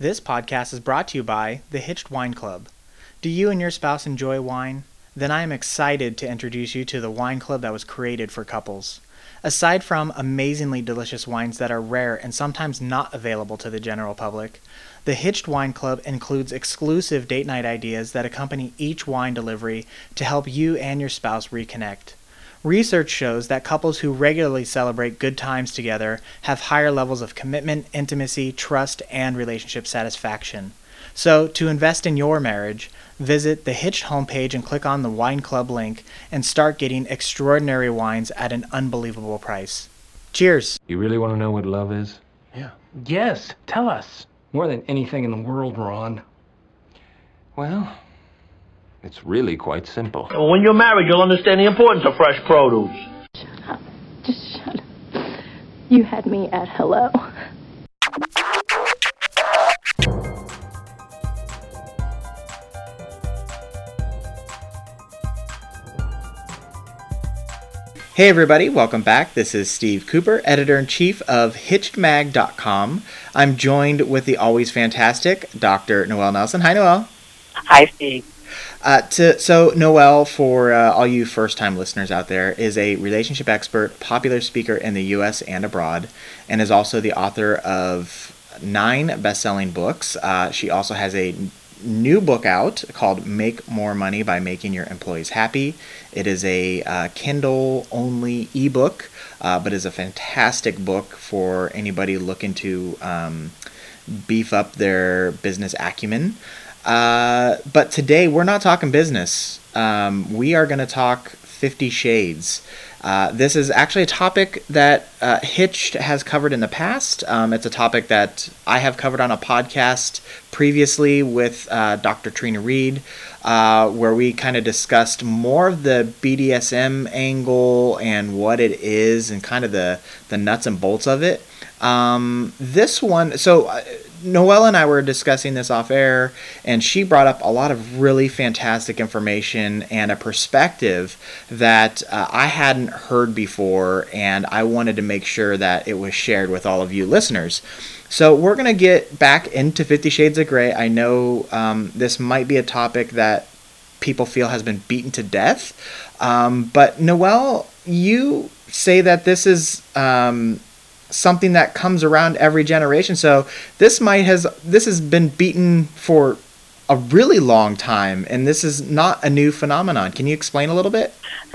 This podcast is brought to you by the Hitched Wine Club. Do you and your spouse enjoy wine? Then I am excited to introduce you to the wine club that was created for couples. Aside from amazingly delicious wines that are rare and sometimes not available to the general public, the Hitched Wine Club includes exclusive date night ideas that accompany each wine delivery to help you and your spouse reconnect. Research shows that couples who regularly celebrate good times together have higher levels of commitment, intimacy, trust, and relationship satisfaction. So, to invest in your marriage, visit the Hitched homepage and click on the Wine Club link and start getting extraordinary wines at an unbelievable price. Cheers! You really want to know what love is? Yeah. Yes, tell us. More than anything in the world, Ron. Well, it's really quite simple. When you're married, you'll understand the importance of fresh produce. Shut up. Just shut up. You had me at hello. Hey everybody, welcome back. This is Steve Cooper, editor in chief of HitchedMag.com. I'm joined with the always fantastic Dr. Noelle Nelson. Hi, Noelle. Hi, Steve. Uh, to, so, Noelle, for uh, all you first time listeners out there, is a relationship expert, popular speaker in the US and abroad, and is also the author of nine best selling books. Uh, she also has a new book out called Make More Money by Making Your Employees Happy. It is a uh, Kindle only ebook, uh, but is a fantastic book for anybody looking to um, beef up their business acumen. Uh, but today we're not talking business. Um, we are going to talk Fifty Shades. Uh, this is actually a topic that uh, has covered in the past. Um, it's a topic that I have covered on a podcast previously with uh, Dr. Trina Reed, uh, where we kind of discussed more of the BDSM angle and what it is and kind of the, the nuts and bolts of it. Um, this one, so uh, Noelle and I were discussing this off air, and she brought up a lot of really fantastic information and a perspective that uh, I hadn't heard before, and I wanted to make sure that it was shared with all of you listeners. So we're going to get back into Fifty Shades of Grey. I know um, this might be a topic that people feel has been beaten to death, um, but Noelle, you say that this is. Um, something that comes around every generation. So this might has this has been beaten for a really long time, and this is not a new phenomenon. Can you explain a little bit?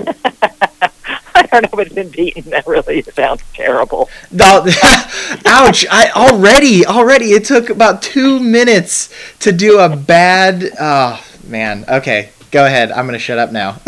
I don't know if it's been beaten. That really sounds terrible. No, ouch! I already already it took about two minutes to do a bad. Oh man. Okay, go ahead. I'm gonna shut up now.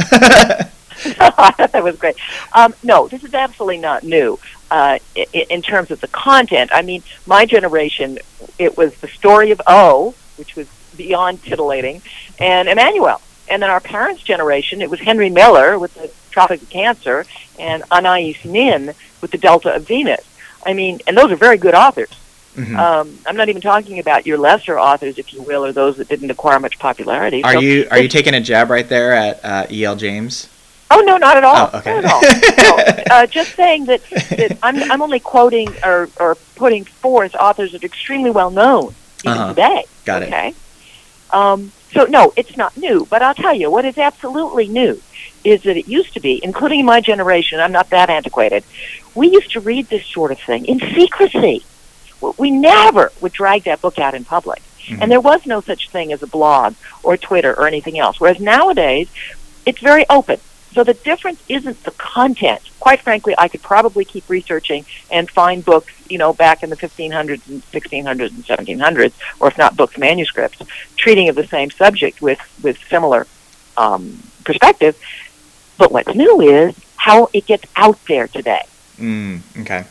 that was great. Um, no, this is absolutely not new uh, in, in terms of the content. I mean, my generation, it was the story of O, which was beyond titillating, and Emmanuelle. And then our parents' generation, it was Henry Miller with the Tropic of Cancer and Anais Nin with the Delta of Venus. I mean, and those are very good authors. Mm-hmm. Um, I'm not even talking about your lesser authors, if you will, or those that didn't acquire much popularity. Are so you are you taking a jab right there at uh, E.L. James? Oh no, not at all. Oh, okay. Not at all. no, uh, just saying that, that I'm I'm only quoting or, or putting forth authors that are extremely well known even Uh-huh. today. Got it. okay? Um, so no, it's not new. But I'll tell you what is absolutely new is that it used to be, including my generation. I'm not that antiquated. We used to read this sort of thing in secrecy. We never would drag that book out in public. Mm-hmm. And there was no such thing as a blog or Twitter or anything else. Whereas nowadays, it's very open. So the difference isn't the content. Quite frankly, I could probably keep researching and find books, you know, back in the 1500s and 1600s and 1700s, or if not books, manuscripts, treating of the same subject with, with similar um, perspective. But what's new is how it gets out there today. Mm, okay.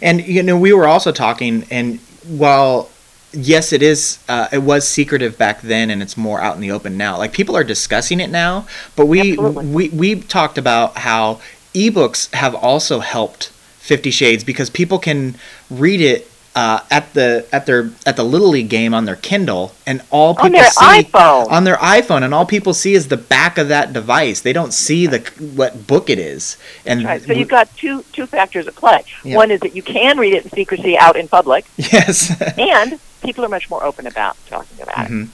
And you know, we were also talking, and while yes, it is, uh, it was secretive back then, and it's more out in the open now. Like people are discussing it now, but we Absolutely. we we talked about how ebooks have also helped Fifty Shades because people can read it uh, at the at their at the little league game on their Kindle, and all people On their see iPhone. on their iPhone, and all people see is the back of that device. They don't see the what book it is. And Right. So you've got two two factors at play. Yeah. One is that you can read it in secrecy out in public, yes. and people are much more open about talking about it.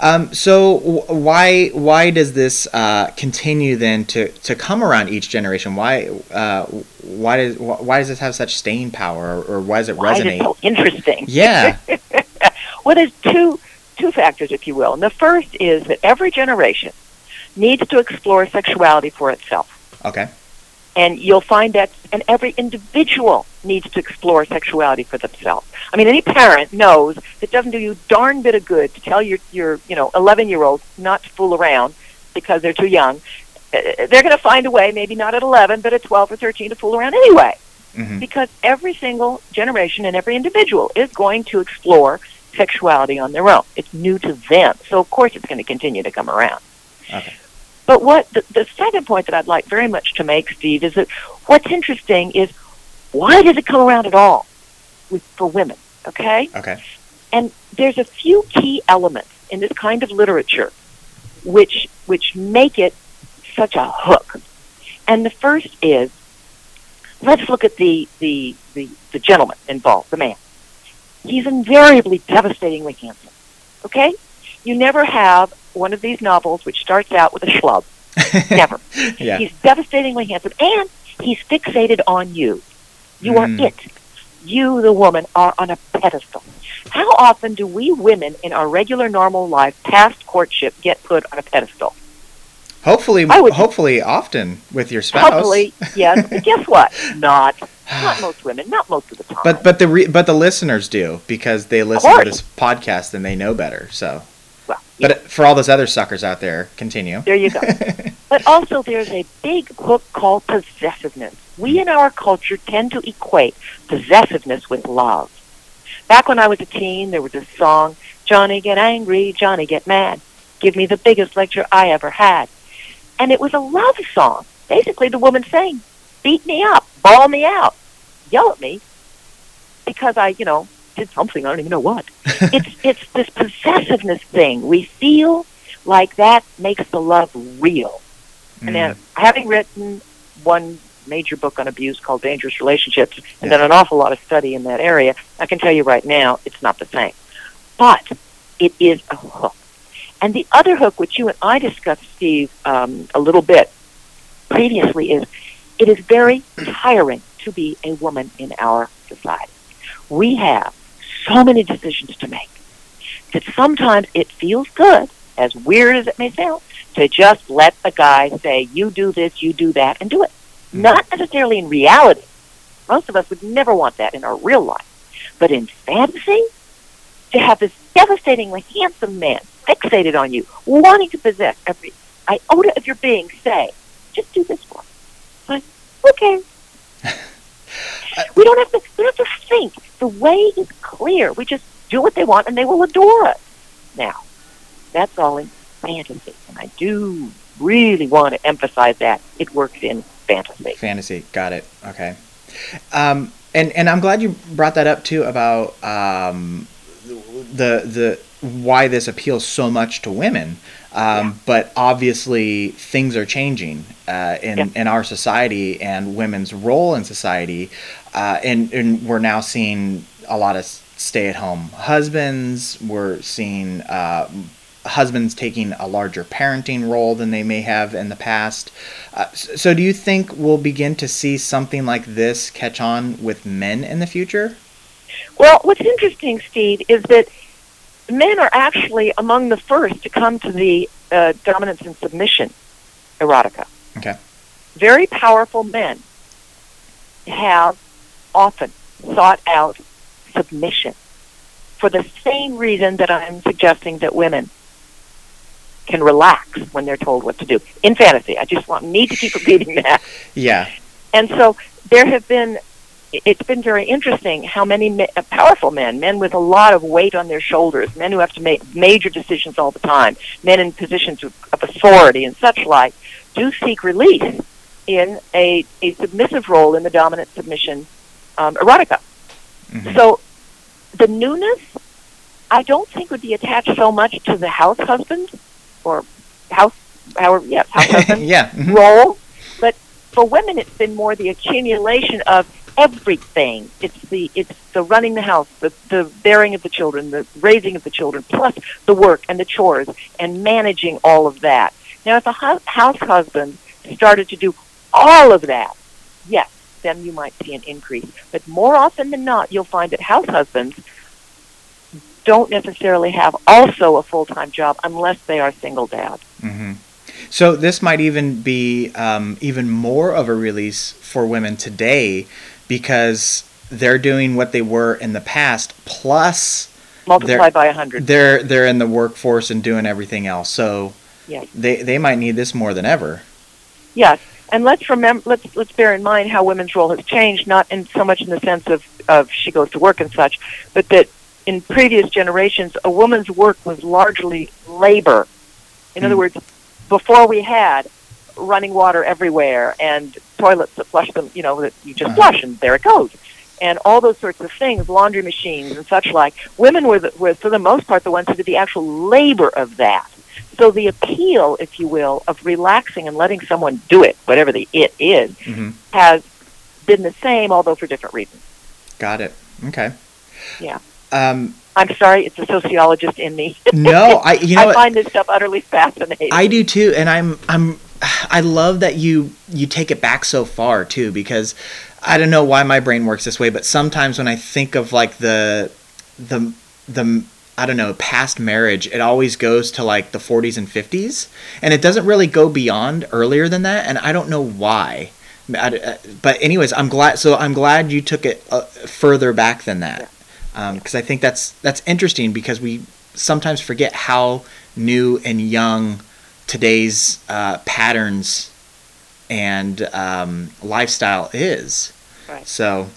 Um, so w- why why does this uh, continue then to, to come around each generation? Why uh, why does why does this have such staying power, or, or why does it Why is it resonate? so interesting? Yeah. Well, there's two two factors, if you will. And the first is that every generation needs to explore sexuality for itself. Okay. And you'll find that, and every individual needs to explore sexuality for themselves. I mean, any parent knows it doesn't do you darn bit of good to tell your, your you know, 11 year old not to fool around because they're too young. Uh, They're going to find a way, maybe not at 11, but at 12 or 13 to fool around anyway. hmm Because every single generation and every individual is going to explore sexuality on their own. It's new to them. So, of course, it's going to continue to come around. Okay. But what the, the second point that I'd like very much to make, Steve, is that what's interesting is why does it come around at all with for women? Okay, Okay. and there's a few key elements in this kind of literature which which make it such a hook. And the first is let's look at the the the, the gentleman involved, the man. He's invariably devastatingly handsome. Okay? You never have one of these novels which starts out with a schlub. Never. Yeah. He's devastatingly handsome, and he's fixated on you. You Mm. are it. You, the woman, are on a pedestal. How often do we women in our regular normal life, past courtship, get put on a pedestal? Hopefully, would- hopefully, often with your spouse. Hopefully, yes. But guess what? Not. Not most women. Not most of the time. But but the re- but the listeners do because they listen to this podcast and they know better. So, but for all those other suckers out there, continue. There you go. but also, there's a big hook called possessiveness. We hmm. in our culture tend to equate possessiveness with love. Back when I was a teen, there was a song, Johnny get angry, Johnny get mad. Give me the biggest lecture I ever had. And it was a love song. Basically, the woman saying, beat me up, ball me out, yell at me because I, you know, did something, I don't even know what. it's, it's this possessiveness thing. We feel like that makes the love real. And then, having written one major book on abuse called Dangerous Relationships, and Yeah. done an awful lot of study in that area, I can tell you right now, it's not the same. But it is a hook. And the other hook, which you and I discussed, Steve, um, a little bit previously, is it is very tiring to be a woman in our society. We have so many decisions to make that sometimes it feels good, as weird as it may sound, to just let the guy say, you do this, you do that, and do it. Hmm. Not necessarily in reality. Most of us would never want that in our real life. But in fantasy, to have this devastatingly handsome man fixated on you, wanting to possess every iota of your being, say, just do this for me. Like, okay. we don't have to we don't have to think. The way is clear. We just do what they want and they will adore us. Now, that's all in fantasy. And I do really want to emphasize that. It works in fantasy. Fantasy, got it. Okay. Um, and and I'm glad you brought that up too about um, the the why this appeals so much to women. Um, But obviously, things are changing uh, in Yeah. in our society and women's role in society, uh, and and we're now seeing a lot of stay-at-home husbands. We're seeing uh, husbands taking a larger parenting role than they may have in the past. Uh, so, do you think we'll begin to see something like this catch on with men in the future? Well, what's interesting, Steve, is that men are actually among the first to come to the uh, dominance and submission erotica. Okay. Very powerful men have often sought out submission for the same reason that I'm suggesting that women can relax when they're told what to do in fantasy. I just want need to keep repeating that. Yeah. And so there have been, it's been very interesting how many ma- uh, powerful men, men with a lot of weight on their shoulders, men who have to make major decisions all the time, men in positions of, of authority and such like, do seek release in a, a submissive role in the dominant submission um, erotica. Mhm. So the newness, I don't think would be attached so much to the house husband or house, however, yes, house husband yeah. mhm. role. But for women, it's been more the accumulation of everything. It's the it's the running the house, the the bearing of the children, the raising of the children, plus the work and the chores and managing all of that. Now, if a house husband started to do all of that, yes, then you might see an increase. But more often than not, you'll find that house husbands don't necessarily have also a full time job unless they are single dad. hmm So this might even be um, even more of a release for women today because they're doing what they were in the past plus multiplied They're- by a hundred. they're they're in the workforce and doing everything else. So Yes. they they might need this more than ever. Yes, and let's remember, let's let's bear in mind how women's role has changed, not in so much in the sense of of she goes to work and such, but that in previous generations, a woman's work was largely labor. In other Hmm. words, before we had running water everywhere and toilets that flush them, you know, that you just Uh-huh. flush and there it goes. And all those sorts of things, laundry machines and such like. Women were, the, were for the most part, the ones who did the actual labor of that. So the appeal, if you will, of relaxing and letting someone do it, whatever the it is, hmm has been the same, although for different reasons. Got it. Okay. Yeah. Um, I'm sorry, it's a sociologist in me. no, I you know I find this stuff utterly fascinating. I do too, and I'm I'm I love that you you take it back so far too because I don't know why my brain works this way, but sometimes when I think of like the the the I don't know past marriage, it always goes to like the 40s and 50s, and it doesn't really go beyond earlier than that, and I don't know why. I- I- But anyways, I'm glad. So I'm glad you took it uh, further back than that, because I think that's that's interesting because we sometimes forget how new and young today's uh, patterns and um, lifestyle is. Right. So,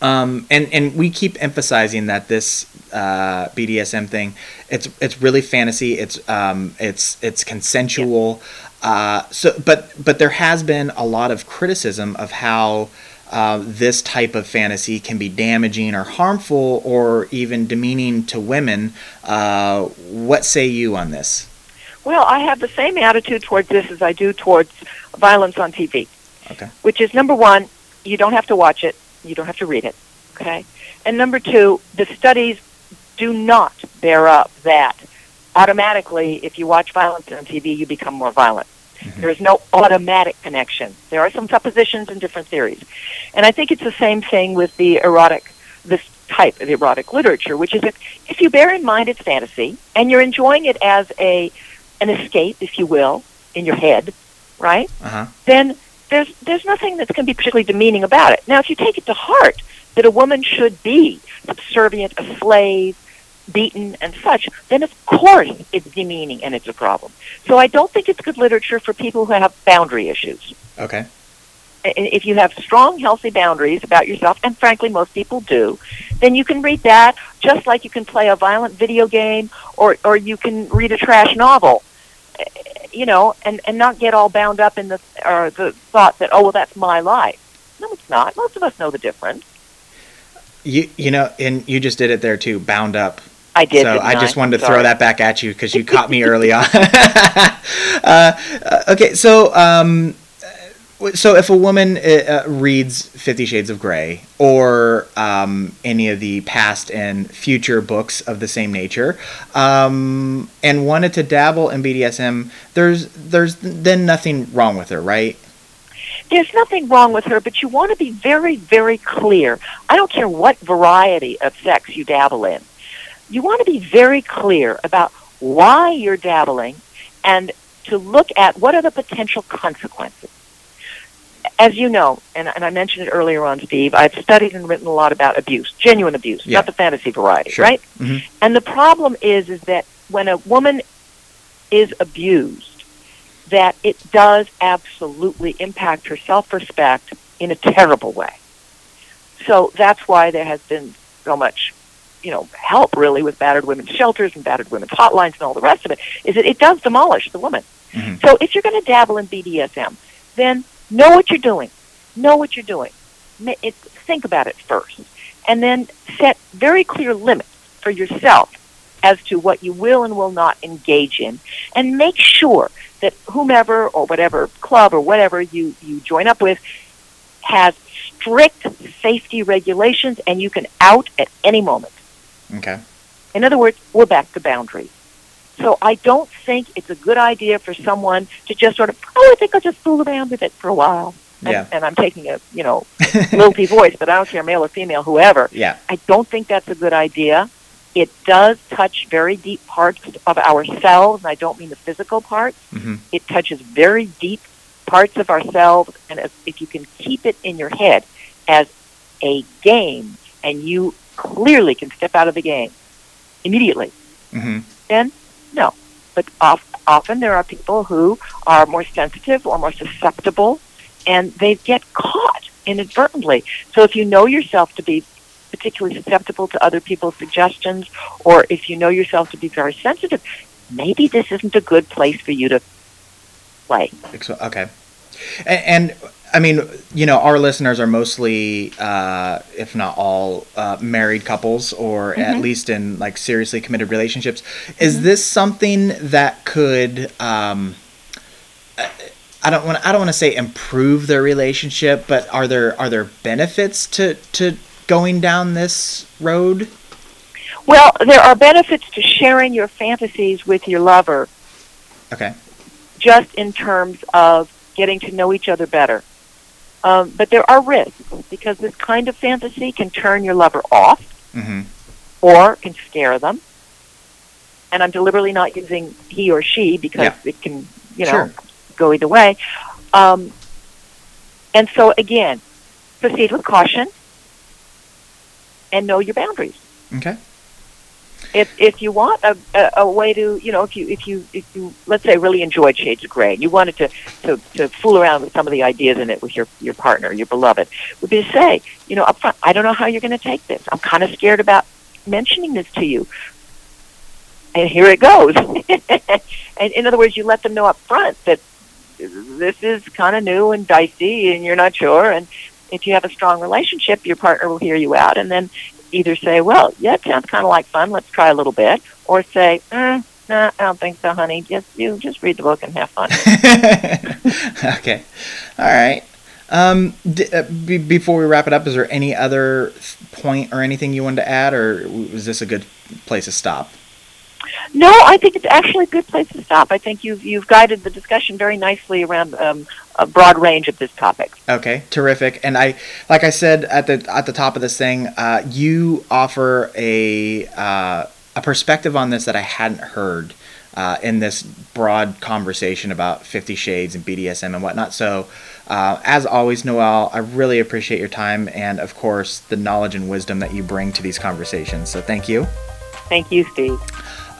um, and and we keep emphasizing that this uh, BDSM thing, it's it's really fantasy. It's um, it's it's consensual. Uh, so, but but there has been a lot of criticism of how. Uh, this type of fantasy can be damaging or harmful or even demeaning to women. Uh, what say you on this? Well, I have the same attitude towards this as I do towards violence on TV. Okay. Which is number one, you don't have to watch it, you don't have to read it. Okay. And number two, the studies do not bear up that automatically, if you watch violence on TV, you become more violent. Mm-hmm. There is no automatic connection. There are some suppositions and different theories. And I think it's the same thing with the erotic, this type of erotic literature, which is if, if you bear in mind it's fantasy and you're enjoying it as a an escape, if you will, in your head, right? Uh huh. Then there's there's nothing that's going to be particularly demeaning about it. Now, if you take it to heart that a woman should be subservient, a slave, beaten, and such, then of course it's demeaning and it's a problem. So I don't think it's good literature for people who have boundary issues. Okay. If you have strong, healthy boundaries about yourself, and frankly most people do, then you can read that just like you can play a violent video game or, or you can read a trash novel. You know, and, and not get all bound up in the or the thought that oh well that's my life. No, it's not. Most of us know the difference. You you know, and you just did it there too, bound up. I did. so I just wanted to Sorry. throw that back at you because you caught me early on. uh, uh, okay, so um, uh, so if a woman uh, uh, reads Fifty Shades of Grey or um, any of the past and future books of the same nature, um, and wanted to dabble in BDSM, there's there's then nothing wrong with her, right? There's nothing wrong with her, but you want to be very, very clear. I don't care what variety of sex you dabble in. You want to be very clear about why you're dabbling and to look at what are the potential consequences. As you know, and, and I mentioned it earlier on, Steve, I've studied and written a lot about abuse, genuine abuse, Yeah. not the fantasy variety, Sure. right? Mhm. And the problem is, is that when a woman is abused, that it does absolutely impact her self-respect in a terrible way. So that's why there has been so much, you know, help really with battered women's shelters and battered women's hotlines and all the rest of it, is that it does demolish the woman. Mhm. So if you're going to dabble in BDSM, then know what you're doing. Know what you're doing. It, think about it first. and then set very clear limits for yourself as to what you will and will not engage in, and make sure that whomever or whatever club or whatever you, you join up with has strict safety regulations and you can out at any moment. Okay. In other words, we're back to boundaries. So I don't think it's a good idea for someone to just sort of, oh, I think I'll just fool around with it for a while. And, Yeah. and I'm taking a, you know, lilty voice, but I don't care, male or female, whoever. Yeah. I don't think that's a good idea. It does touch very deep parts of ourselves, and I don't mean the physical parts. hmm It touches very deep parts of ourselves, and if, if you can keep it in your head as a game, and you clearly can step out of the game immediately, hmm then no. But of, often there are people who are more sensitive or more susceptible, and they get caught inadvertently. So if you know yourself to be particularly susceptible to other people's suggestions, or if you know yourself to be very sensitive, maybe this isn't a good place for you to play. Okay. And, and I mean, you know, our listeners are mostly, uh, if not all, uh, married couples, or at least in like seriously committed relationships. Is this something that could? Um, I don't want. I don't want to say improve their relationship, but are there are there benefits to to going down this road? Well, there are benefits to sharing your fantasies with your lover Okay. just in terms of getting to know each other better. Um, but there are risks because this kind of fantasy can turn your lover off hmm or can scare them. And I'm deliberately not using he or she because Yeah. it can, you know, Sure. go either way. Um, and so again, proceed with caution and know your boundaries. Okay. If if you want a, a, a way to you know if you if you if you let's say really enjoyed Shades of Grey and you wanted to, to to fool around with some of the ideas in it with your your partner your beloved would be to say you know up front I don't know how you're going to take this. I'm kind of scared about mentioning this to you. And here it goes. And in other words you let them know up front that this is kind of new and dicey and you're not sure. And if you have a strong relationship your partner will hear you out. And then either say, well, yeah, it sounds kind of like fun. Let's try a little bit. Or say, mm, nah, I don't think so, honey. Just you just read the book and have fun. okay. All right. Um, d- uh, be- before we wrap it up, is there any other point or anything you wanted to add, or was this a good place to stop? No, I think it's actually a good place to stop. I think you've you've guided the discussion very nicely around um, a broad range of this topic. Okay, terrific. And I, like I said at the at the top of this thing, uh, you offer a uh, a perspective on this that I hadn't heard uh, in this broad conversation about Fifty Shades and BDSM and whatnot. So, uh, as always, Noelle, I really appreciate your time and, of course, the knowledge and wisdom that you bring to these conversations. So, thank you. Thank you, Steve.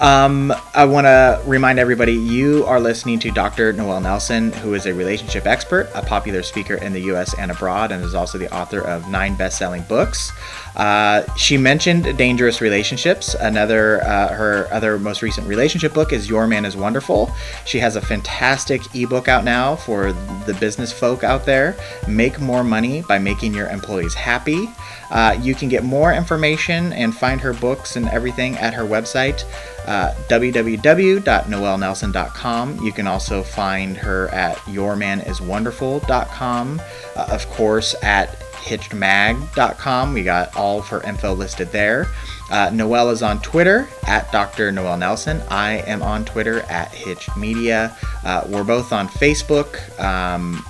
Um, I want to remind everybody you are listening to Dr. Noelle Nelson, who is a relationship expert, a popular speaker in the US and abroad, and is also the author of nine best selling books. Uh, she mentioned Dangerous Relationships. Another, uh, her other most recent relationship book is Your Man is Wonderful. She has a fantastic ebook out now for the business folk out there. Make more money by making your employees happy. Uh, you can get more information and find her books and everything at her website, uh, www.noelnelson.com. You can also find her at yourmaniswonderful.com. Uh, of course, at hitchedmag.com. We got all of her info listed there. Uh, Noelle is on Twitter at Dr. Noelle Nelson. I am on Twitter at Hitched Media. Uh, we're both on Facebook. Um,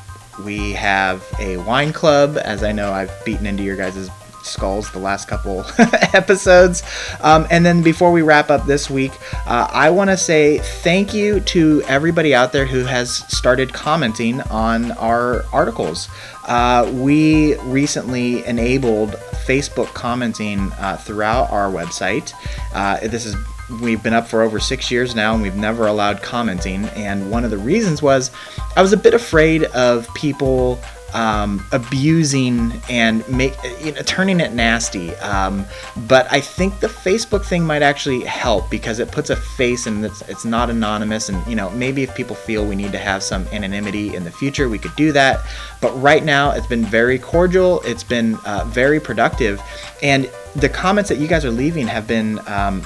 we have a wine club, as I know I've beaten into your guys' skulls the last couple episodes. Um, and then before we wrap up this week, uh, I want to say thank you to everybody out there who has started commenting on our articles. Uh, we recently enabled Facebook commenting uh, throughout our website. Uh, this is we've been up for over six years now and we've never allowed commenting and one of the reasons was i was a bit afraid of people um, abusing and make you know, turning it nasty. Um, but I think the Facebook thing might actually help because it puts a face and it's, it's not anonymous. And you know, maybe if people feel we need to have some anonymity in the future, we could do that. But right now, it's been very cordial. It's been uh, very productive, and the comments that you guys are leaving have been um,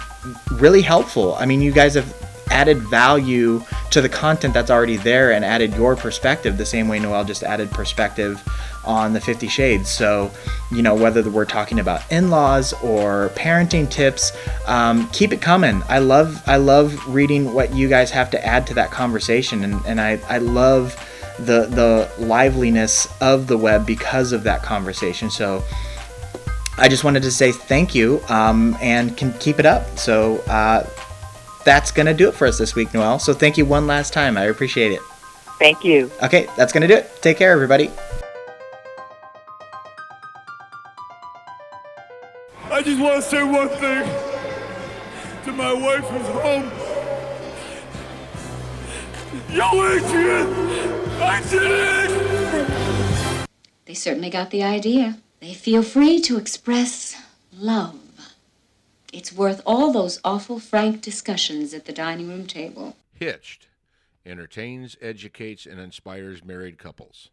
really helpful. I mean, you guys have added value to the content that's already there and added your perspective the same way Noelle just added perspective on the 50 shades. So you know whether we're talking about in-laws or parenting tips um, keep it coming. I love i love reading what you guys have to add to that conversation and, and I, I love the the liveliness of the web because of that conversation. So I just wanted to say thank you um, and can keep it up. So uh, that's going to do it for us this week, Noelle. So thank you one last time. I appreciate it. Thank you. Okay, that's going to do it. Take care, everybody. I just want to say one thing to my wife who's home. Yo, Adrian! I did it! They certainly got the idea. They feel free to express love. It's worth all those awful frank discussions at the dining room table. Hitched entertains, educates, and inspires married couples.